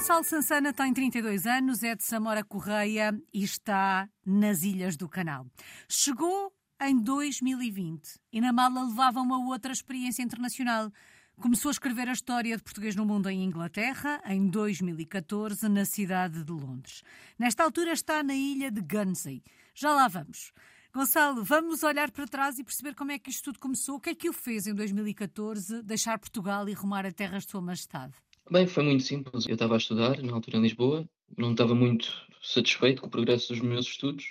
Gonçalo Sansana tem 32 anos, é de Samora Correia e está nas Ilhas do Canal. Chegou em 2020 e na mala levava uma outra experiência internacional. Começou a escrever a história de português no mundo em Inglaterra em 2014, na cidade de Londres. Nesta altura está na ilha de Guernsey. Já lá vamos. Gonçalo, vamos olhar para trás e perceber como é que isto tudo começou. O que é que o fez em 2014 deixar Portugal e rumar a terras de Sua Majestade? Bem, foi muito simples. Eu estava a estudar, na altura em Lisboa, não estava muito satisfeito com o progresso dos meus estudos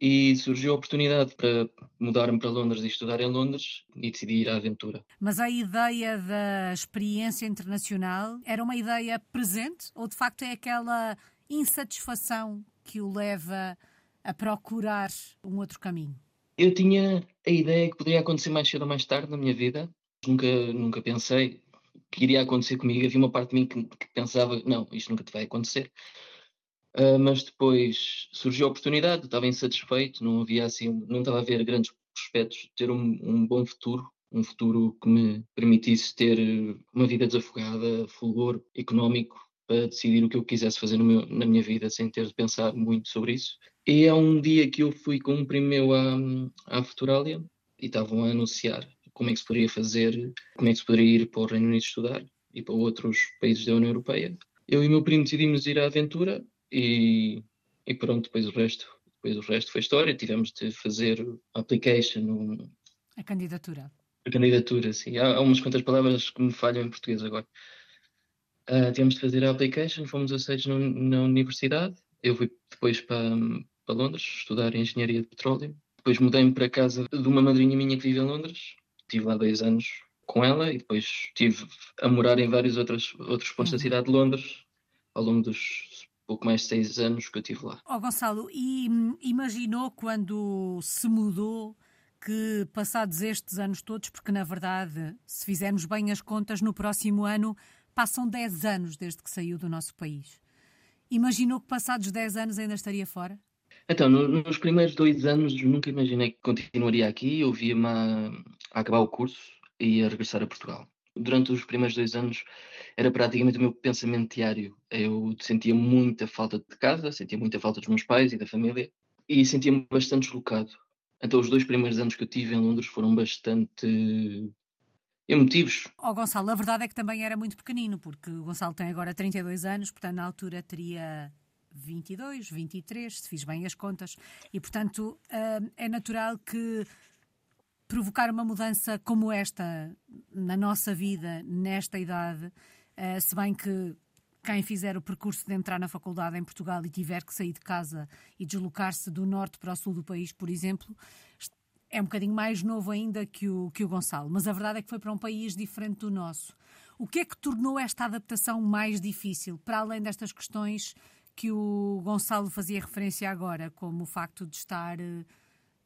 e surgiu a oportunidade para mudar-me para Londres e estudar em Londres e decidi ir à aventura. Mas a ideia da experiência internacional era uma ideia presente ou de facto é aquela insatisfação que o leva a procurar um outro caminho? Eu tinha a ideia que poderia acontecer mais cedo ou mais tarde na minha vida. Nunca, nunca pensei que iria acontecer comigo. Havia uma parte de mim que, que pensava, não, isto nunca te vai acontecer. Uh, mas depois surgiu a oportunidade, estava insatisfeito, não havia assim, não estava a ver grandes prospectos de ter um, um bom futuro, um futuro que me permitisse ter uma vida desafogada, fulgor económico, para decidir o que eu quisesse fazer meu, na minha vida sem ter de pensar muito sobre isso. E é um dia que eu fui com um primo meu à, à Futuralia e estavam a anunciar como é que se poderia fazer, como é que se poderia ir para o Reino Unido estudar e para outros países da União Europeia. Eu e o meu primo decidimos ir à aventura e, e pronto, depois o resto, depois o resto foi história. Tivemos de fazer a application, um, a candidatura. A candidatura, sim. Há, há umas quantas palavras que me falham em português agora. Uh, tivemos de fazer a application, fomos aceitos no, na universidade. Eu fui depois para, para Londres estudar Engenharia de Petróleo. Depois mudei-me para casa de uma madrinha minha que vive em Londres estive lá dois anos com ela e depois estive a morar em vários outros, outros pontos uhum. da cidade de Londres ao longo dos pouco mais de seis anos que eu estive lá. Oh, Gonçalo, e hum, imaginou quando se mudou que passados estes anos todos, porque na verdade, se fizermos bem as contas, no próximo ano passam 10 anos desde que saiu do nosso país. Imaginou que passados 10 anos ainda estaria fora? Então, no, nos primeiros dois anos nunca imaginei que continuaria aqui. Eu via-me a, a, acabar o curso e a regressar a Portugal. Durante os primeiros dois anos era praticamente o meu pensamento diário. Eu sentia muita falta de casa, sentia muita falta dos meus pais e da família e sentia-me bastante deslocado. Então, os dois primeiros anos que eu tive em Londres foram bastante emotivos. Oh, Gonçalo, a verdade é que também era muito pequenino, porque o Gonçalo tem agora 32 anos, portanto, na altura teria 22, 23, se fiz bem as contas, e portanto uh, é natural que provocar uma mudança como esta na nossa vida, nesta idade, uh, se bem que quem fizer o percurso de entrar na faculdade em Portugal e tiver que sair de casa e deslocar-se do norte para o sul do país, por exemplo, é um bocadinho mais novo ainda que o, que o Gonçalo, mas a verdade é que foi para um país diferente do nosso. O que é que tornou esta adaptação mais difícil, para além destas questões que o Gonçalo fazia referência agora, como o facto de estar, eh,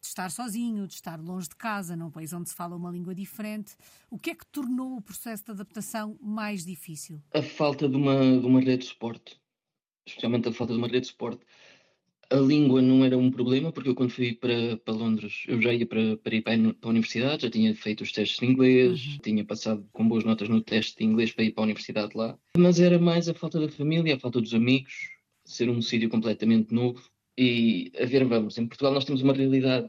de estar sozinho, de estar longe de casa, num país onde se fala uma língua diferente. O que é que tornou o processo de adaptação mais difícil? A falta de uma, de uma rede de suporte, especialmente a falta de uma rede de suporte. A língua não era um problema, porque eu quando fui para, para Londres, eu já ia para, para ir para a universidade, já tinha feito os testes de inglês, uhum. tinha passado com boas notas no teste de inglês para ir para a universidade lá. Mas era mais a falta da família, a falta dos amigos, ser um sítio completamente novo. E a ver, vamos, em Portugal nós temos uma realidade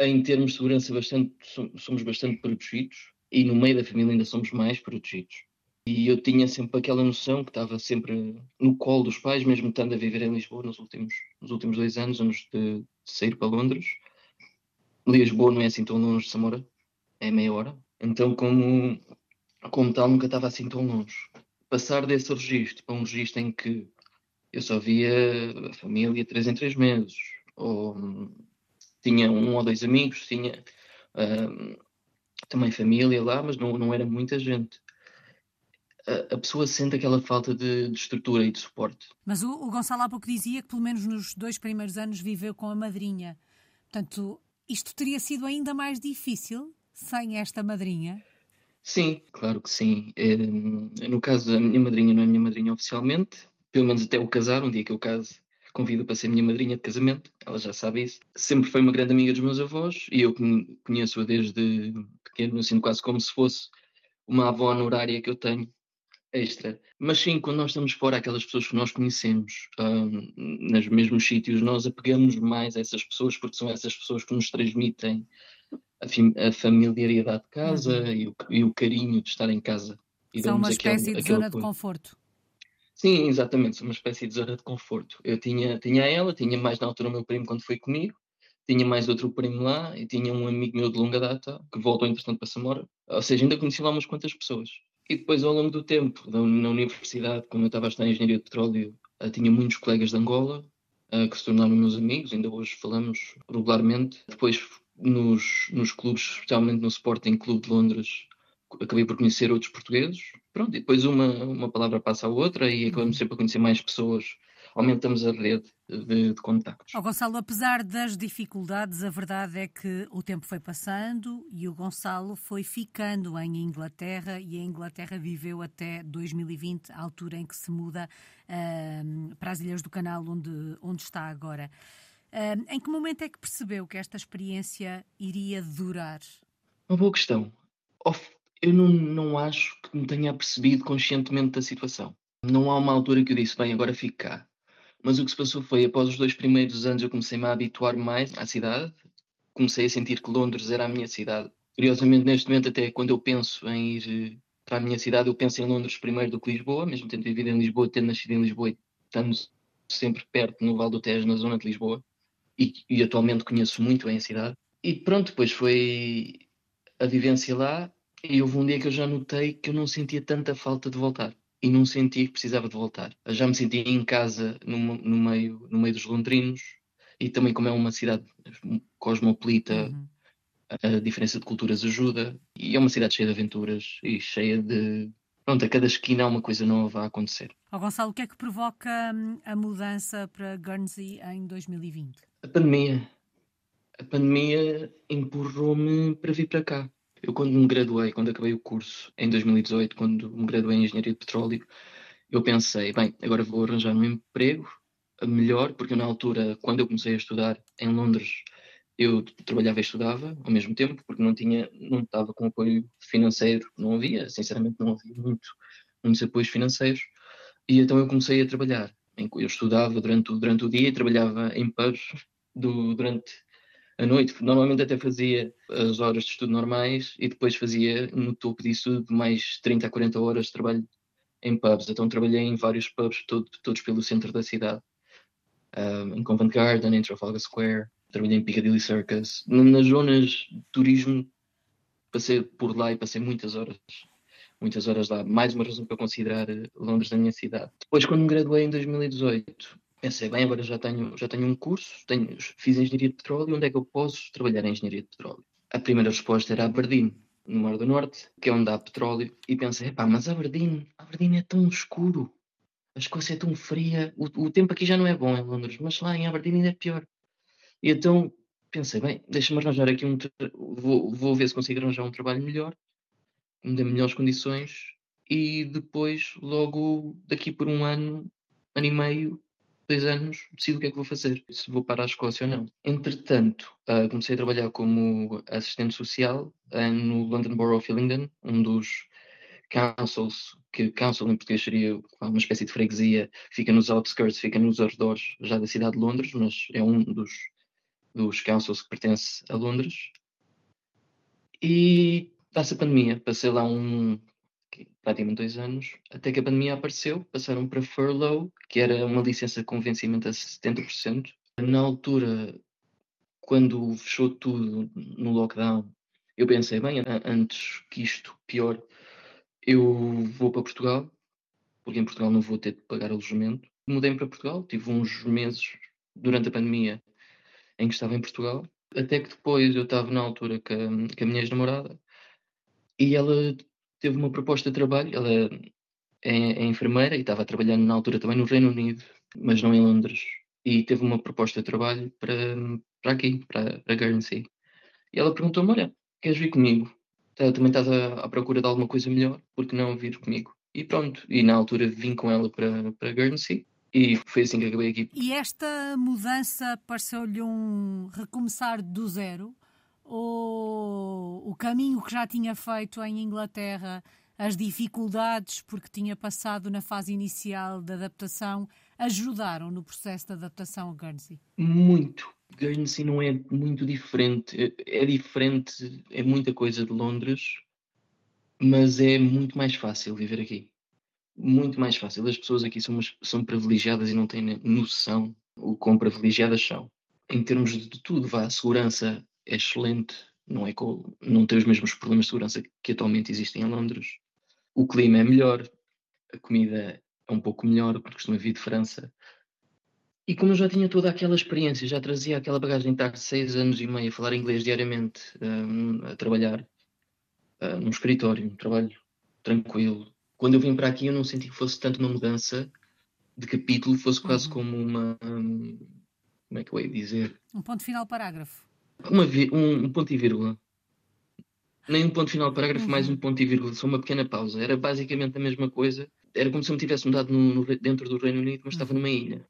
em termos de segurança bastante, somos bastante protegidos e no meio da família ainda somos mais protegidos. E eu tinha sempre aquela noção que estava sempre no colo dos pais, mesmo estando a viver em Lisboa nos últimos, nos últimos dois anos, antes de, de sair para Londres. Lisboa não é assim tão longe de Samora, é meia hora. Então, como, como tal, nunca estava assim tão longe. Passar desse registro para um registro em que eu só via a família três em três meses. Ou tinha um ou dois amigos, tinha um, também família lá, mas não, não era muita gente. A, a pessoa sente aquela falta de, de, estrutura e de suporte. Mas o, o Gonçalo há pouco dizia que pelo menos nos dois primeiros anos viveu com a madrinha. Portanto, isto teria sido ainda mais difícil sem esta madrinha? Sim, claro que sim. Hum, no caso, a minha madrinha não é minha madrinha oficialmente, pelo menos até o casar, um dia que eu case, convido para ser minha madrinha de casamento, ela já sabe isso. Sempre foi uma grande amiga dos meus avós e eu conheço-a desde pequeno, assim, quase como se fosse uma avó honorária que eu tenho extra. Mas sim, quando nós estamos fora, aquelas pessoas que nós conhecemos, um, nos mesmos sítios, nós apegamos mais a essas pessoas porque são essas pessoas que nos transmitem a, a familiaridade de casa uhum. e, o, e, o, carinho de estar em casa. E são uma espécie aquele, de zona de conforto. Sim, exatamente, uma espécie de zona de conforto. Eu tinha, tinha ela, tinha mais na altura o meu primo quando foi comigo, tinha mais outro primo lá e tinha um amigo meu de longa data que voltou entretanto para Samora. Ou seja, ainda conheci lá umas quantas pessoas. E depois, ao longo do tempo, na universidade, quando eu estava a estudar Engenharia de Petróleo, eh, tinha muitos colegas de Angola eh, que se tornaram meus amigos, ainda hoje falamos regularmente. Depois, nos, nos clubes, especialmente no Sporting Clube de Londres, acabei por conhecer outros portugueses. Pronto, e depois uma, uma palavra passa a outra e acabamos sempre a conhecer mais pessoas aumentamos a rede de, de contactos. Oh, Gonçalo, apesar das dificuldades, a verdade é que o tempo foi passando e o Gonçalo foi ficando em Inglaterra e a Inglaterra viveu até 2020, a altura em que se muda uh, para as Ilhas do Canal, onde, onde está agora. Uh, em que momento é que percebeu que esta experiência iria durar? Uma boa questão. Eu não, não acho que me tenha percebido conscientemente da situação. Não há uma altura que eu disse, bem, agora fico cá. Mas o que se passou foi, após os dois primeiros anos, eu comecei-me a habituar mais à cidade. Comecei a sentir que Londres era a minha cidade. Curiosamente, neste momento, até quando eu penso em ir eh, para a minha cidade, eu penso em Londres primeiro do que Lisboa, mesmo tendo vivido em Lisboa, tendo nascido em Lisboa e estando sempre perto no Val do Tejo, na zona de Lisboa. E, e atualmente conheço muito bem a cidade. E pronto, depois foi a vivência lá. E houve um dia que eu já notei que eu não sentia tanta falta de voltar e não senti que precisava de voltar. Já me senti em casa no, no, meio, no meio dos londrinos e também como é uma cidade cosmopolita, uhum. a diferença de culturas ajuda e é uma cidade cheia de aventuras e cheia de... Pronto, a cada esquina há uma coisa nova a acontecer. Oh, Gonçalo, o que é que provoca hum, a mudança para Guernsey em 2020? A pandemia. A pandemia empurrou-me para vir para cá. Eu, quando me graduei, quando acabei o curso em 2018, quando me graduei em Engenharia de Petróleo, eu pensei, bem, agora vou arranjar um emprego melhor, porque na altura, quando eu comecei a estudar em Londres, eu trabalhava e estudava ao mesmo tempo, porque não tinha, não estava com apoio financeiro, não havia, sinceramente não havia muito, muitos apoios financeiros, e então eu comecei a trabalhar. Eu estudava durante, durante o dia e trabalhava em pubs do, durante à noite. Normalmente até fazia as horas de estudo normais e depois fazia no topo disso mais 30 a 40 horas de trabalho em pubs. Então trabalhei em vários pubs, todo, todos pelo centro da cidade. Um, em Covent Garden, em Trafalgar Square, trabalhei em Piccadilly Circus. Nas zonas de turismo, passei por lá e passei muitas horas. Muitas horas lá. Mais uma razão para considerar Londres a minha cidade. Depois, quando me graduei em 2018, pensei, bem, agora já tenho, já tenho um curso, tenho, fiz engenharia de petróleo, onde é que eu posso trabalhar em engenharia de petróleo? A primeira resposta era Aberdeen, no Mar do Norte, que é onde há petróleo, e pensei, pá, mas Aberdeen, Aberdeen é tão escuro, a Escócia é tão fria, o, o tempo aqui já não é bom em Londres, mas lá em Aberdeen ainda é pior. E então pensei, bem, deixa-me arranjar aqui um, vou, vou ver se consigo arranjar um trabalho melhor, que me dê melhores condições, e depois, logo daqui por um ano, ano e meio, dois anos, decido o que é que vou fazer, se vou para a Escócia ou não. Entretanto, uh, comecei a trabalhar como assistente social uh, no London Borough of Hillingdon, um dos councils, que council em português seria uma espécie de freguesia, fica nos outskirts, fica nos arredores já da cidade de Londres, mas é um dos, dos councils que pertence a Londres. E dá-se a pandemia, passei lá um, praticamente dois anos, até que a pandemia apareceu, passaram para furlough, que era uma licença de convencimento a 70%. Na altura, quando fechou tudo no lockdown, eu pensei, bem, antes que isto pior, eu vou para Portugal, porque em Portugal não vou ter de pagar alojamento. Mudei-me para Portugal, tive uns meses durante a pandemia em que estava em Portugal, até que depois eu estava na altura com com a minha ex-namorada e ela teve uma proposta de trabalho. Ela é, é enfermeira e estava trabalhando na altura também no Reino Unido, mas não em Londres. E teve uma proposta de trabalho para, para aqui, para, para Guernsey. E ela perguntou-me: Olha, queres vir comigo? Tá, também estás à, à procura de alguma coisa melhor? Por que não vir comigo? E pronto. E na altura vim com ela para, para Guernsey. E foi assim que acabei aqui. E esta mudança pareceu-lhe um recomeçar do zero? O caminho que já tinha feito em Inglaterra as dificuldades porque tinha passado na fase inicial da adaptação ajudaram no processo de adaptação a Guernsey? Muito. Guernsey não é muito diferente. É, é diferente, é muita coisa de Londres, mas é muito mais fácil viver aqui. Muito mais fácil. As pessoas aqui são, são privilegiadas e não têm noção o quão privilegiadas são. Em termos de tudo, vá, a segurança é excelente, não, é com, não tem os mesmos problemas de segurança que atualmente existem em Londres. O clima é melhor, a comida é um pouco melhor, porque costumo vir de França. E como eu já tinha toda aquela experiência, já trazia aquela bagagem de estar seis anos e meio a falar inglês diariamente, um, a trabalhar uh, num escritório, um trabalho tranquilo. Quando eu vim para aqui, eu não senti que fosse tanto uma mudança de capítulo, fosse quase uhum. como uma. Um, como é que eu ia dizer? Um ponto final parágrafo. Uma, um, um ponto e vírgula. Nem um ponto final parágrafo, uhum. mais um ponto e vírgula, só uma pequena pausa. Era basicamente a mesma coisa. Era como se eu me tivesse mudado no, no, dentro do Reino Unido, mas uhum. estava numa ilha.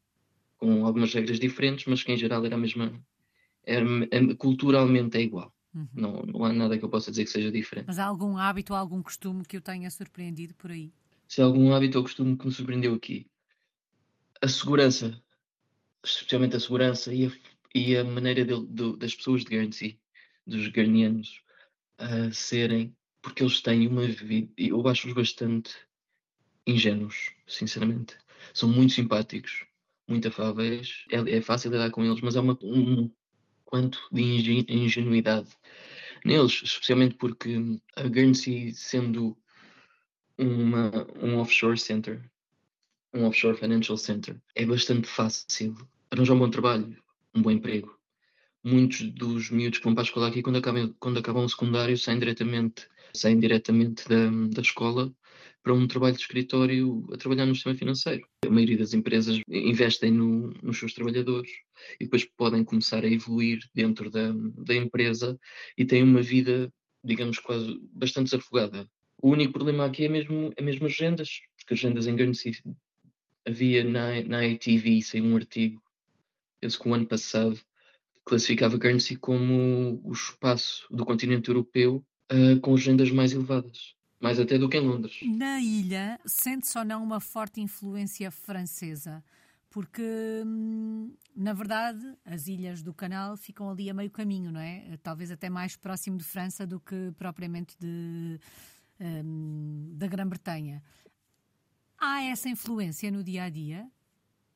Com algumas regras diferentes, mas que em geral era a mesma. Era, culturalmente é igual. Uhum. Não, não há nada que eu possa dizer que seja diferente. Mas há algum hábito, algum costume que o tenha surpreendido por aí? Se há algum hábito ou costume que me surpreendeu aqui? A segurança. Especialmente a segurança e a, e a maneira de, de, das pessoas de Guernsey, dos guarnianos, a serem, porque eles têm uma vida, eu acho-os bastante ingênuos, sinceramente. São muito simpáticos, muito afáveis, é, é fácil lidar com eles, mas há uma, um quanto de ingenuidade neles, especialmente porque a Guernsey, sendo uma, um offshore center, um offshore financial center, é bastante fácil arranjar um bom trabalho, um bom emprego. Muitos dos miúdos que vão para a escola aqui, quando acabam, quando acabam o secundário, saem diretamente, saem diretamente da, da escola para um trabalho de escritório a trabalhar no sistema financeiro. A maioria das empresas investem no, nos seus trabalhadores e depois podem começar a evoluir dentro da, da empresa e têm uma vida, digamos, quase bastante desafogada. O único problema aqui é mesmo, é mesmo as rendas, porque as rendas em Guernsey havia na, na ITV, saiu um artigo, penso que o ano passado, classificava Guernsey como o espaço do continente europeu uh, com as rendas mais elevadas mais até do que em Londres. Na ilha, sente-se ou não uma forte influência francesa? Porque, hum, na verdade, as ilhas do canal ficam ali a meio caminho, não é? Talvez até mais próximo de França do que propriamente de, um, da Grã-Bretanha. Há essa influência no dia a dia?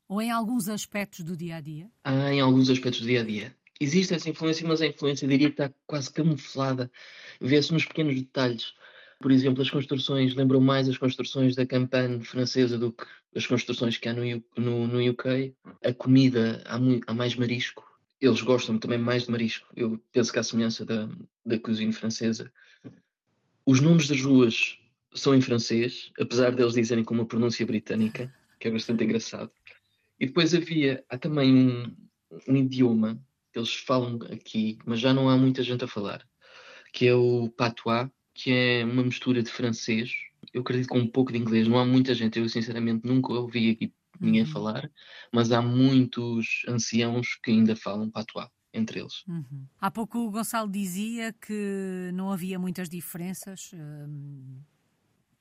Ou em alguns aspectos do dia a dia? Há em alguns aspectos do dia a dia. Existe essa influência, mas a influência diria está quase camuflada. Vê-se nos pequenos detalhes. Por exemplo, as construções lembram mais as construções da campanha francesa do que as construções que há no, no, no UK. A comida, há, muito, há, mais marisco. Eles gostam também mais de marisco. Eu penso que há semelhança da, da cozinha francesa. Os nomes das ruas são em francês, apesar deles dizerem com uma pronúncia britânica, que é bastante engraçado. E depois havia, há também um, um idioma que eles falam aqui, mas já não há muita gente a falar, que é o patois, que é uma mistura de francês, eu acredito com um pouco de inglês. Não há muita gente, eu sinceramente nunca ouvi aqui ninguém uhum. falar, mas há muitos anciãos que ainda falam patois entre eles. Uhum. Há pouco o Gonçalo dizia que não havia muitas diferenças hum,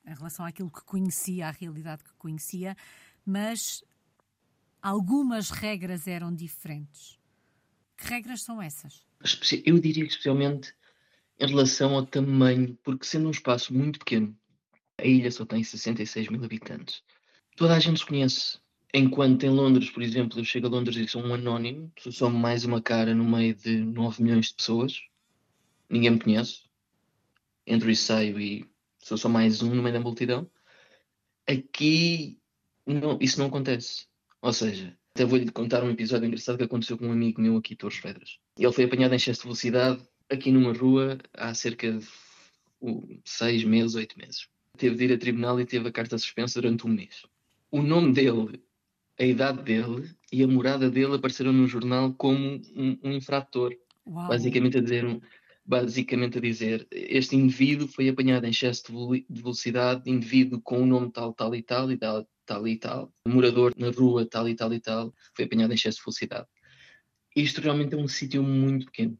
em relação àquilo que conhecia, à realidade que conhecia, mas algumas regras eram diferentes. Que regras são essas? Eu diria especialmente em relação ao tamanho, porque sendo um espaço muito pequeno, a ilha só tem 66 mil habitantes. Toda a gente se conhece. Enquanto em Londres, por exemplo, eu chego a Londres e sou um anónimo, sou só mais uma cara no meio de 9 milhões de pessoas, ninguém me conhece, entro e saio e sou só mais um no meio da multidão. Aqui não, isso não acontece. Ou seja, até vou-lhe contar um episódio engraçado que aconteceu com um amigo meu aqui, Torres Fedras. Ele foi apanhado em excesso de velocidade aqui numa rua há cerca de seis meses, oito meses. Teve de ir a tribunal e teve a carta suspensa durante um mês. O nome dele, a idade dele e a morada dele apareceram no jornal como um, um infrator. Uau. Basicamente a dizer basicamente a dizer este indivíduo foi apanhado em excesso de velocidade, indivíduo com o nome tal, tal e tal, e tal, e tal, morador na rua tal e tal e tal, foi apanhado em excesso de velocidade. Isto realmente é um sítio muito pequeno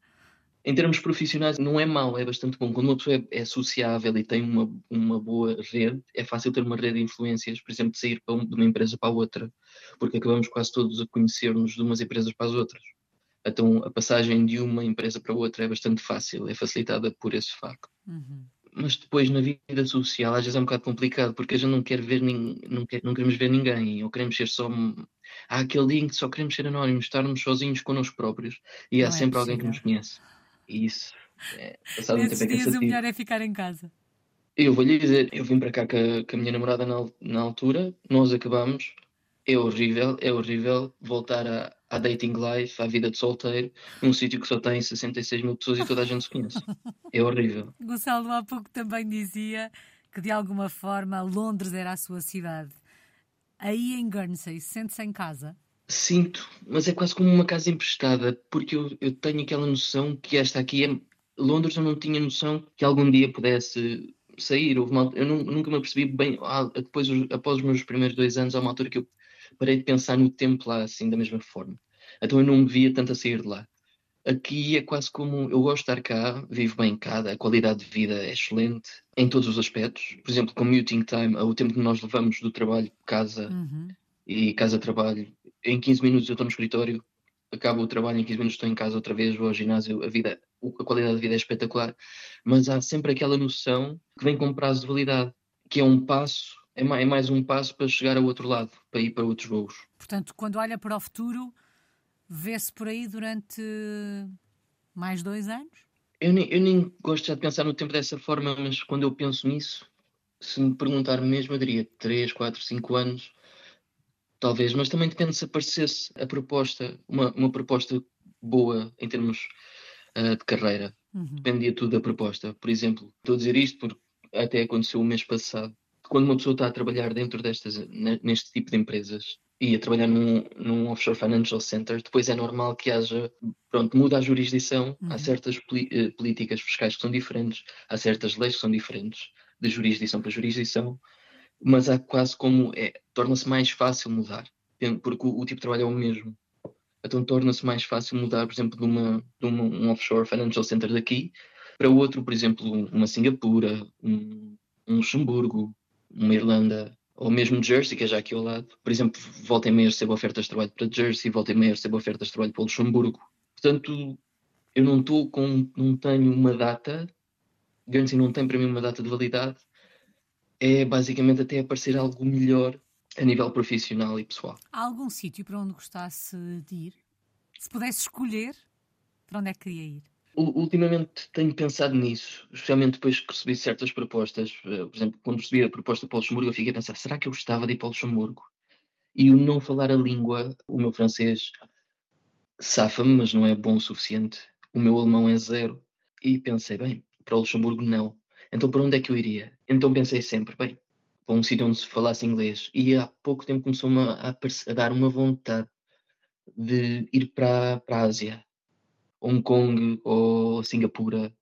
em termos profissionais, não é mau, é bastante bom. Quando uma pessoa é, é sociável e tem uma, uma boa rede, é fácil ter uma rede de influências, por exemplo, de sair um, de uma empresa para outra, porque acabamos quase todos a conhecer-nos de umas empresas para as outras. Então, a passagem de uma empresa para outra é bastante fácil, é facilitada por esse facto. Uhum. Mas depois, na vida social, às vezes é um bocado complicado, porque a gente não quer ver, não, quer, não queremos ver ninguém, ou queremos ser só. Há aquele dia em que só queremos ser anónimos, estarmos sozinhos connosco próprios, e há não é sempre é alguém que nos conhece. E isso, é, passado um tempo é dias o melhor é ficar em casa. Eu vou-lhe dizer, eu vim para cá com a, com a minha namorada na, na altura, nós acabamos, é horrível, é horrível voltar a, à dating life, à vida de solteiro, num sítio que só tem 66 mil pessoas e toda a gente se conhece. É horrível. Gonçalo há pouco também dizia que de alguma forma Londres era a sua cidade. Aí em Guernsey, sente-se em casa? Sinto, mas é quase como uma casa emprestada, porque eu, eu tenho aquela noção que esta aqui é. Londres eu não tinha noção que algum dia pudesse sair. Houve uma, eu nunca me apercebi bem. Ah, depois, após os meus primeiros dois anos, há uma altura que eu parei de pensar no tempo lá assim da mesma forma. Então eu não me via tanto a sair de lá. Aqui é quase como eu gosto de estar cá, vivo bem cá, a qualidade de vida é excelente em todos os aspectos. Por exemplo, commuting time, o tempo que nós levamos do trabalho, casa uhum. e casa-trabalho, em 15 minutos eu estou no escritório, acabo o trabalho, em 15 minutos estou em casa outra vez, vou ao ginásio, a vida, a qualidade de vida é espetacular. Mas há sempre aquela noção que vem com prazo de validade, que é um passo é mais, é mais um passo para chegar ao outro lado, para ir para outros voos. Portanto, quando olha para o futuro, vê-se por aí durante mais dois anos? Eu nem, eu nem gosto já de pensar no tempo dessa forma, mas quando eu penso nisso, se me perguntar mesmo, eu diria 3, 4, 5 anos, talvez, mas também depende se aparecesse a proposta, uma, uma proposta boa em termos uh, de carreira. Uhum. Dependia tudo da proposta. Por exemplo, estou a dizer isto porque até aconteceu o mês passado quando uma pessoa está a trabalhar dentro destas, neste tipo de empresas e a trabalhar num, num offshore financial center, depois é normal que haja, pronto, muda a jurisdição, uhum. há certas uh, políticas fiscais que são diferentes, há certas leis que são diferentes de jurisdição para jurisdição, mas há quase como, é, torna-se mais fácil mudar, porque o, o, tipo de trabalho é o mesmo. Então torna-se mais fácil mudar, por exemplo, de, uma, de uma, um offshore financial center daqui para outro, por exemplo, uma Singapura, um, um Luxemburgo, uma Irlanda ou mesmo Jersey, que é já aqui ao lado. Por exemplo, volta e meia recebo ofertas de trabalho para Jersey, volta e meia recebo ofertas de trabalho para Luxemburgo. Portanto, eu não estou com, não tenho uma data, Guernsey não tem para mim uma data de validade, é basicamente até aparecer algo melhor a nível profissional e pessoal. Há algum sítio para onde gostasse de ir? Se pudesse escolher, para onde é que queria ir? Ultimamente tenho pensado nisso, especialmente depois que recebi certas propostas. Eh, por exemplo, quando recebi a proposta para o Luxemburgo, eu fiquei a pensar: será que eu gostava de ir para o Luxemburgo? E o não falar a língua, o meu francês safa-me, mas não é bom o suficiente. O meu alemão é zero. E pensei: bem, para o Luxemburgo não. Então para onde é que eu iria? Então pensei sempre: bem, para um sítio onde se falasse inglês. E há pouco tempo começou-me a, a, dar uma vontade de ir para, para a Ásia Hong Kong ou Singapura,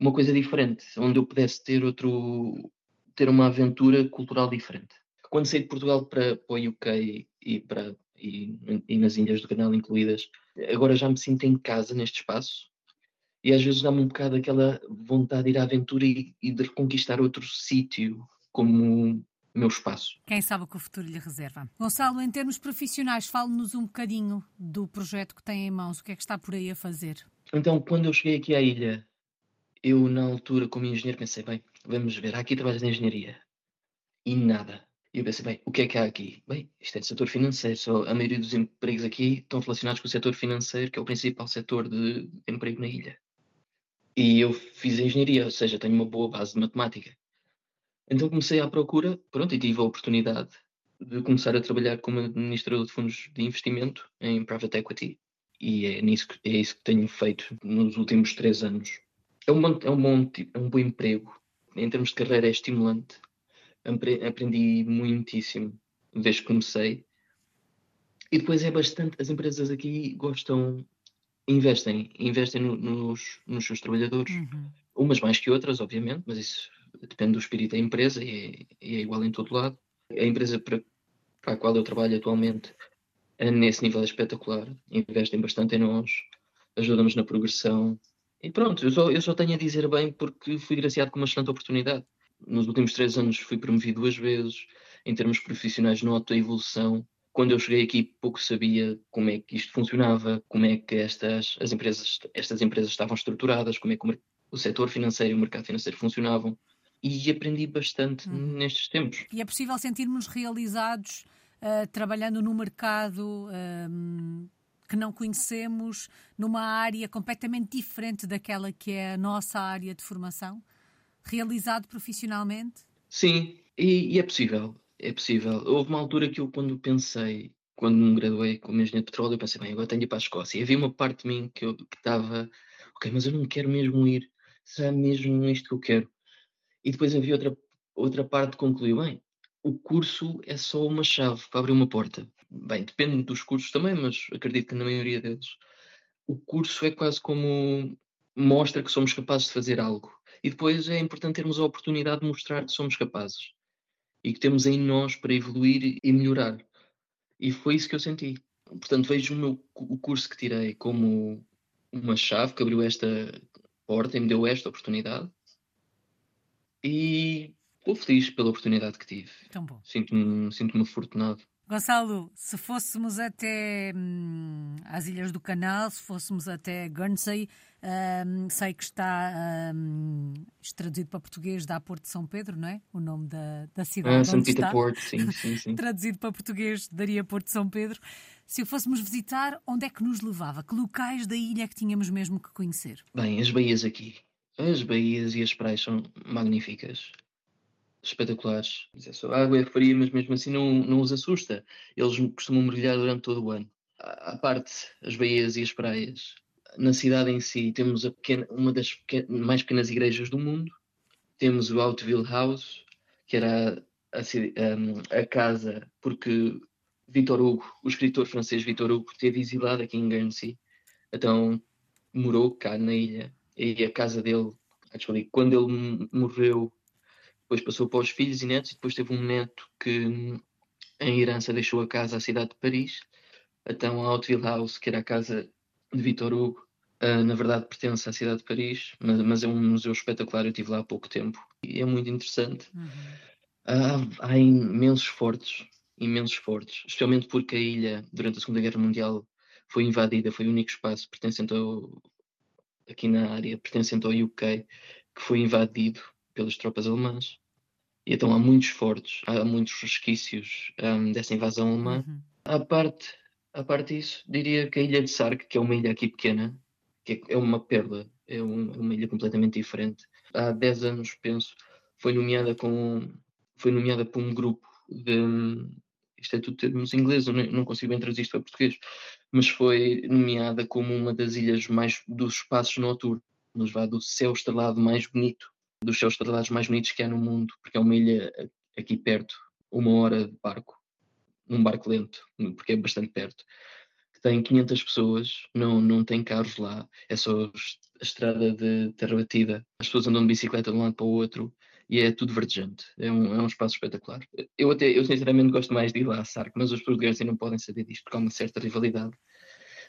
uma coisa diferente, onde eu pudesse ter outro, ter uma aventura cultural diferente. Quando saí de Portugal para, para o UK e, para, e, e nas Ilhas do Canal incluídas, agora já me sinto em casa neste espaço e às vezes dá-me um bocado aquela vontade de ir à aventura e, e de reconquistar outro sítio como meu espaço. Quem sabe o que o futuro lhe reserva. Gonçalo, em termos profissionais, fale-nos um bocadinho do projeto que tem em mãos. O que é que está por aí a fazer? Então, quando eu cheguei aqui à ilha, eu, na altura, como engenheiro, pensei, bem, vamos ver, há aqui trabalhos de engenharia. E nada. E eu pensei, bem, o que é que há aqui? Bem, isto é de setor financeiro, só a maioria dos empregos aqui estão relacionados com o setor financeiro, que é o principal setor de emprego na ilha. E eu fiz engenharia, ou seja, tenho uma boa base de matemática. Então comecei à procura, pronto, e tive a oportunidade de começar a trabalhar como administrador de fundos de investimento em private equity. E é, nisso que, é isso que tenho feito nos últimos três anos. É um bom, é um bom, é um bom emprego. Em termos de carreira é estimulante. Aprendi muitíssimo desde que comecei. E depois é bastante. As empresas aqui gostam, investem, investem no, nos, nos seus trabalhadores. Uhum. Umas mais que outras, obviamente, mas isso depende do espírito da empresa e é, e é igual em todo lado. A empresa para, para a qual eu trabalho atualmente, nesse nível é espetacular, investem bastante em nós, ajudam-nos na progressão, E pronto, eu só, eu só tenho a dizer bem porque fui graciado com uma excelente oportunidade. Nos últimos três anos fui promovido duas vezes, em termos profissionais noto a evolução. Quando eu cheguei aqui pouco sabia como é que isto funcionava, como é que estas, as empresas, estas empresas estavam estruturadas, como é que o, o setor financeiro e o mercado financeiro funcionavam e aprendi bastante hum. nestes tempos. E é possível sentirmos realizados uh, trabalhando no mercado um, que não conhecemos, numa área completamente diferente daquela que é a nossa área de formação? Realizado profissionalmente? Sim, e, e é possível. É possível. Houve uma altura que eu, quando pensei, quando me graduei como engenheiro de petróleo, eu pensei, bem, agora tenho de ir para a Escócia. E havia uma parte de mim que estava, ok, mas eu não quero mesmo ir. Será mesmo isto que eu quero? E depois havia outra, outra parte que concluiu, bem, o curso é só uma chave para abrir uma porta. Bem, depende dos cursos também, mas acredito que na maioria deles. O curso é quase como mostra que somos capazes de fazer algo. E depois é importante termos a oportunidade de mostrar que somos capazes e que temos em nós para evoluir e melhorar. E foi isso que eu senti. Portanto, vejo o, meu, o curso que tirei como uma chave que abriu esta porta e me deu esta oportunidade e estou feliz pela oportunidade que tive. Tão bom. Sinto-me sinto afortunado. Gonçalo, se fôssemos até hum, às Ilhas do Canal, se fôssemos até Guernsey, hum, sei que está hum, traduzido para português da Porto de São Pedro, não é? O nome da, da cidade. Ah, São Peter Porto, sim, sim, sim. traduzido para português daria Porto de São Pedro. Se o fôssemos visitar, onde é que nos levava? Que locais da ilha é que tínhamos mesmo que conhecer? Bem, as baías aqui. As baías e as praias são magníficas, espetaculares. A água é fria, mas mesmo assim não, não os assusta. Eles costumam mergulhar durante todo o ano. À parte, as baías e as praias. Na cidade em si, temos pequena, uma das mais pequenas igrejas do mundo. Temos o Outville House, que era a, a, a casa porque Victor Hugo, o escritor francês Victor Hugo, teve exilado aqui em Guernsey. Então morou cá na ilha e a casa dele, actually, quando ele morreu, depois passou para os filhos e netos, e depois teve um neto que em herança deixou a casa à cidade de Paris. Então a Outville House, que era a casa de Victor Hugo, uh, na verdade pertence à cidade de Paris, mas, mas, é um museu espetacular, eu estive lá há pouco tempo e é muito interessante. Uhum. Uh, há imensos fortes, imensos fortes, especialmente porque a ilha, durante a Segunda Guerra Mundial, foi invadida, foi o único espaço pertencente ao, aqui na área pertencente ao UK, que foi invadido pelas tropas alemãs. E então há muitos fortes, há muitos resquícios um, dessa invasão alemã. Uhum. À parte, à parte disso, diria que a ilha de Sark, que é uma ilha aqui pequena, que é uma perla, é um, uma ilha completamente diferente. Há 10 anos, penso, foi nomeada com foi nomeada por um grupo de isto é tudo termos ingleses, eu não consigo bem traduzir isto para português, mas foi nomeada como uma das ilhas mais dos espaços noturnos, vá do céu estrelado mais bonito, dos céus estrelados mais bonitos que há no mundo, porque é uma ilha aqui perto, uma hora de barco, um barco lento, porque é bastante perto. Tem 500 pessoas, não, não tem carros lá, é só a estrada de terra batida. As pessoas andam de bicicleta de um lado para o outro e é tudo verdejante. É um, é um espaço espetacular. Eu até, eu sinceramente gosto mais de ir lá a Sark, mas os portugueses não podem saber disto porque há uma certa rivalidade.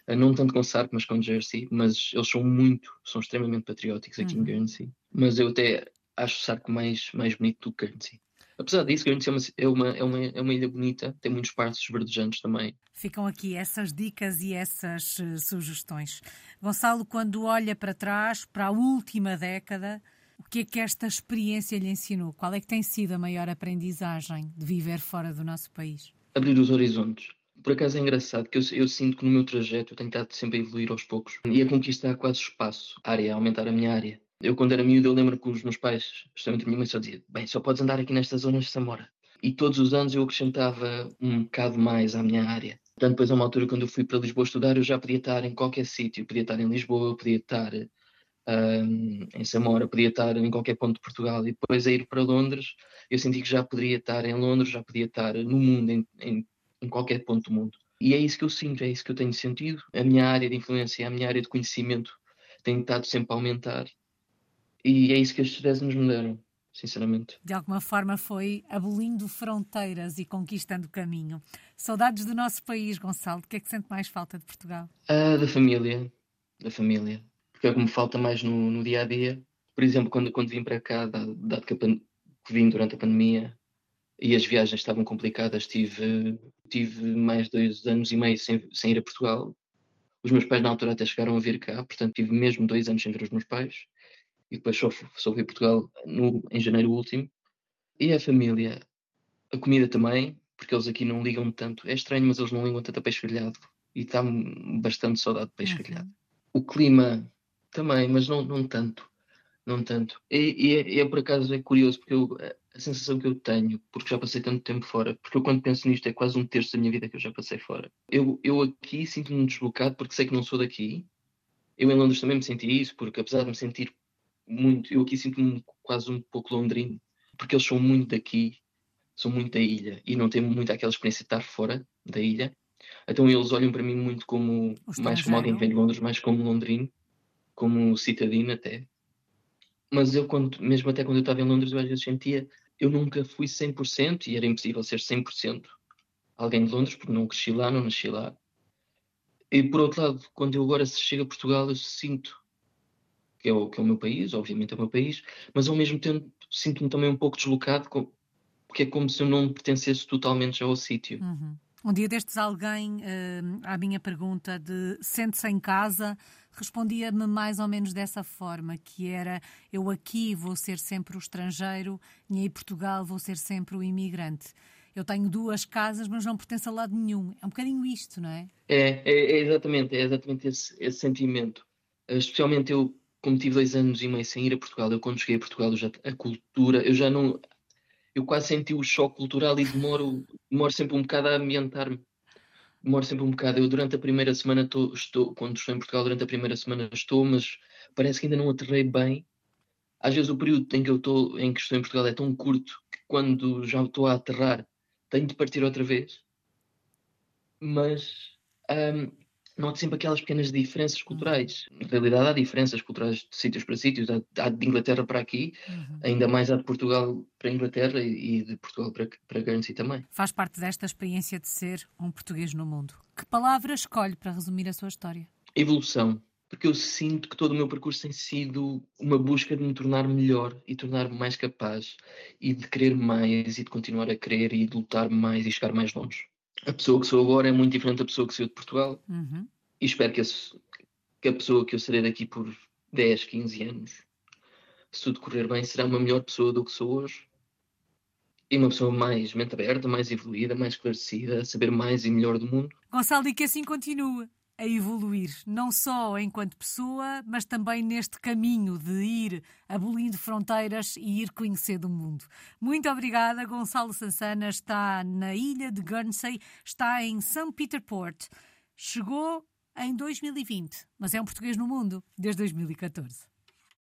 Eh, não tanto com Sark, mas com Jersey, mas eles são muito, são extremamente patrióticos aqui uhum. em Guernsey. Mas eu até acho Sark mais, mais bonito do que Guernsey. Apesar disso, Guernsey é uma, é, uma, é uma ilha bonita, tem muitos parques verdejantes também. Ficam aqui essas dicas e essas uh, sugestões. Gonçalo, quando olha para trás, para a última década, o que é que esta experiência lhe ensinou? Qual é que tem sido a maior aprendizagem de viver fora do nosso país? Abrir os horizontes. Por acaso é engraçado que eu, eu sinto que no meu trajeto eu tenho estado sempre a evoluir aos poucos e a conquistar quase espaço, área, a aumentar a minha área. Eu, quando era miúdo, eu lembro que os meus pais, justamente a minha mãe, só dizia: Bem, só podes andar aqui nestas zonas de Samora. E todos os anos eu acrescentava um bocado mais à minha área. Portanto, depois, a uma altura, quando eu fui para Lisboa estudar, eu já podia estar em qualquer sítio. Podia estar em Lisboa, podia estar um, em Samora, podia estar em qualquer ponto de Portugal e depois a ir para Londres, eu senti que já poderia estar em Londres, já podia estar no mundo, em, em, em qualquer ponto do mundo. E é isso que eu sinto, é isso que eu tenho sentido. A minha área de influência, a minha área de conhecimento tem estado sempre a aumentar e é isso que estes 10 anos me deram. Sinceramente. De alguma forma foi abolindo fronteiras e conquistando caminho. Saudades do nosso país, Gonçalo. O que é que sente mais falta de Portugal? Ah, da família. Da família porque é o que me falta mais no, no dia a dia. Por exemplo, quando, quando vim para cá, dado, dado que, que vim durante a pandemia e as viagens estavam complicadas, tive, tive mais dois anos e meio sem, sem ir a Portugal. Os meus pais na altura até chegaram a vir cá, portanto tive mesmo dois anos sem ver os meus pais. E depois só, só fui a Portugal no, em janeiro último. E a família, a comida também, porque eles aqui não ligam tanto. É estranho, mas eles não ligam tanto a peixe grelhado. E está bastante saudade de peixe uhum. grelhado. O clima também, mas não, não tanto. Não tanto. E, e, é, é, por acaso é curioso, porque eu, a sensação que eu tenho, porque já passei tanto tempo fora, porque eu quando penso nisto é quase um terço da minha vida que eu já passei fora. Eu, eu aqui sinto-me deslocado porque sei que não sou daqui. Eu em Londres também me senti isso, porque apesar de me sentir muito, eu aqui sinto-me quase um pouco londrino, porque eles são muito daqui, são muito da ilha e não têm muito aquela experiência de estar fora da ilha. Então eles olham para mim muito como, mais como alguém que vem de Londres, mais como londrino, como citadino até. Mas eu, quando, mesmo até quando eu estava em Londres, eu às vezes sentia, eu nunca fui 100% e era impossível ser 100% alguém de Londres, porque não cresci lá, não nasci lá. E por outro lado, quando eu agora chego a Portugal, eu sinto que é o, que é o meu país, obviamente é o meu país, mas ao mesmo tempo sinto-me também um pouco deslocado, porque é como se eu não pertencesse totalmente ao sítio. Uhum. Um dia destes, alguém, uh, à minha pergunta de sente-se em casa, respondia-me mais ou menos dessa forma, que era eu aqui vou ser sempre o estrangeiro e em Portugal vou ser sempre o imigrante. Eu tenho duas casas, mas não pertenço a lado nenhum. É um bocadinho isto, não é? É, é, é exatamente, é exatamente esse, esse sentimento. Especialmente eu, como tive dois anos e meio sem ir a Portugal, eu quando cheguei a Portugal, já, a cultura, eu já não eu quase senti o choque cultural e demoro, demoro sempre um bocado a ambientar-me. Demoro sempre um bocado. Eu durante a primeira semana tô, estou, quando estou em Portugal, durante a primeira semana estou, mas parece que ainda não aterrei bem. Às vezes o período em que eu estou, em que estou em Portugal é tão curto que quando já estou a aterrar tenho de partir outra vez. Mas um, noto sempre aquelas pequenas diferenças uhum. culturais. Na realidade, há diferenças culturais de sítios para sítios. Há, de Inglaterra para aqui, uhum. ainda mais há de Portugal para Inglaterra e, de Portugal para, para Guernsey também. Faz parte desta experiência de ser um português no mundo. Que palavra escolhe para resumir a sua história? Evolução. Porque eu sinto que todo o meu percurso tem sido uma busca de me tornar melhor e tornar-me mais capaz e de querer mais e de continuar a querer e de lutar mais e chegar mais longe a pessoa que sou agora é muito diferente da pessoa que sou de Portugal. Uhum. E espero que, esse, que, a pessoa que eu serei daqui por 10, 15 anos, se tudo correr bem, será uma melhor pessoa do que sou hoje. E uma pessoa mais mente aberta, mais evoluída, mais esclarecida, a saber mais e melhor do mundo. Gonçalo, e que assim continue a evoluir, não só enquanto pessoa, mas também neste caminho de ir abolindo fronteiras e ir conhecendo o mundo. Muito obrigada. Gonçalo Sansana está na ilha de Guernsey, está em St. Peter Port. Chegou em 2020, mas é um português no mundo desde 2014.